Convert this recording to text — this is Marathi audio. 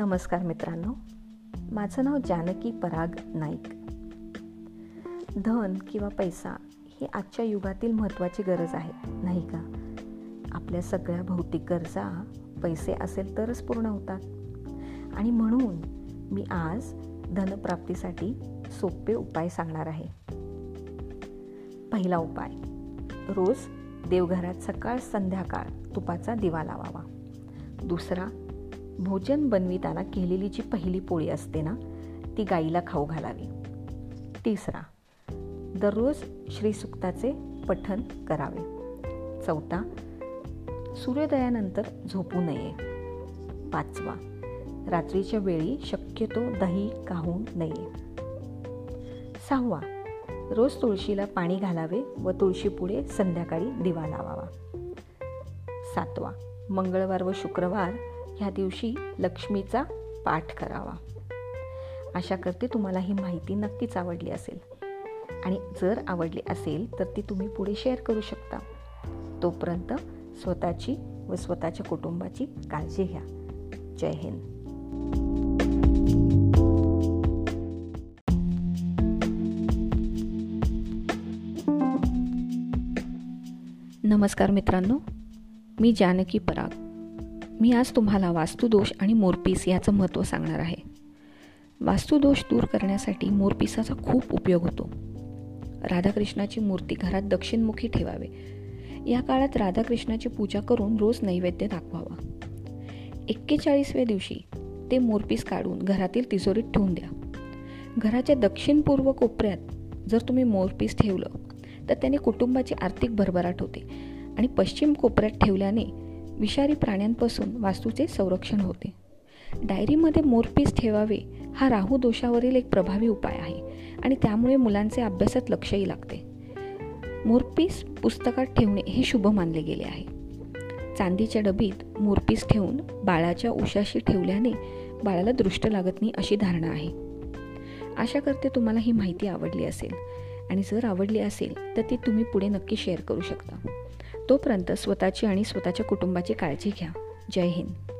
नमस्कार मित्रांनो. माझं नाव जानकी पराग नाईक. धन किंवा पैसा ही आजच्या युगातील महत्त्वाची गरज आहे नाही का? आपल्या सगळ्या भौतिक गरजा पैसे असेल तरच पूर्ण होतात. आणि म्हणून मी आज धनप्राप्तीसाठी सोपे उपाय सांगणार आहे. पहिला उपाय रोज देवघरात सकाळ संध्याकाळ तुपाचा दिवा लावावा. दुसरा भोजन बनविताना केलेली जी पहिली पोळी असते ना ती गाईला खाऊ घालावी. तिसरा दररोज श्रीसुक्ताचे पठन करावे. चौथा सूर्योदयानंतर झोपू नये. पाचवा रात्रीच्या वेळी शक्यतो दही काहू नये. सहावा रोज तुळशीला पाणी घालावे व तुळशीपुढे संध्याकाळी दिवा लावावा. सातवा मंगळवार व शुक्रवार ह्या दिवशी लक्ष्मीचा पाठ करावा. आशा करते तुम्हाला ही माहिती नक्कीच आवडली असेल. आणि जर आवडली असेल तर ती तुम्ही पुढे शेअर करू शकता. तोपर्यंत स्वतःची व स्वतःच्या कुटुंबाची काळजी घ्या. जय हिंद. नमस्कार मित्रांनो. मी जानकी पराग. मी आज तुम्हाला वास्तुदोष आणि मोरपीस याचं महत्त्व सांगणार आहे. वास्तुदोष दूर करण्यासाठी मोरपिसाचा खूप उपयोग होतो. राधाकृष्णाची मूर्ती घरात दक्षिणमुखी ठेवावे. या काळात राधाकृष्णाची पूजा करून रोज नैवेद्य दाखवावा. एक्केचाळीसव्या दिवशी ते मोरपीस काढून घरातील तिजोरीत ठेवून द्या. घराच्या दक्षिण पूर्व कोपऱ्यात जर तुम्ही मोरपीस ठेवलं तर त्याने कुटुंबाची आर्थिक भरभराट होते. आणि पश्चिम कोपऱ्यात ठेवल्याने विषारी प्राण्यांपासून वास्तूचे संरक्षण होते. डायरीमध्ये मोरपीस ठेवावे हा राहू दोषावरील एक प्रभावी उपाय आहे आणि त्यामुळे मुलांचे अभ्यासात लक्षही लागते. मोरपीस पुस्तकात ठेवणे हे शुभ मानले गेले आहे. चांदीच्या डबीत मोरपीस ठेवून बाळाच्या उशाशी ठेवल्याने बाळाला दृष्ट लागत नाही अशी धारणा आहे. आशा करते तुम्हाला ही माहिती आवडली असेल. आणि जर आवडली असेल तर ती तुम्ही पुढे नक्की शेअर करू शकता. तोपर्यंत स्वतःची आणि स्वतःच्या कुटुंबाची काळजी घ्या. जय हिंद.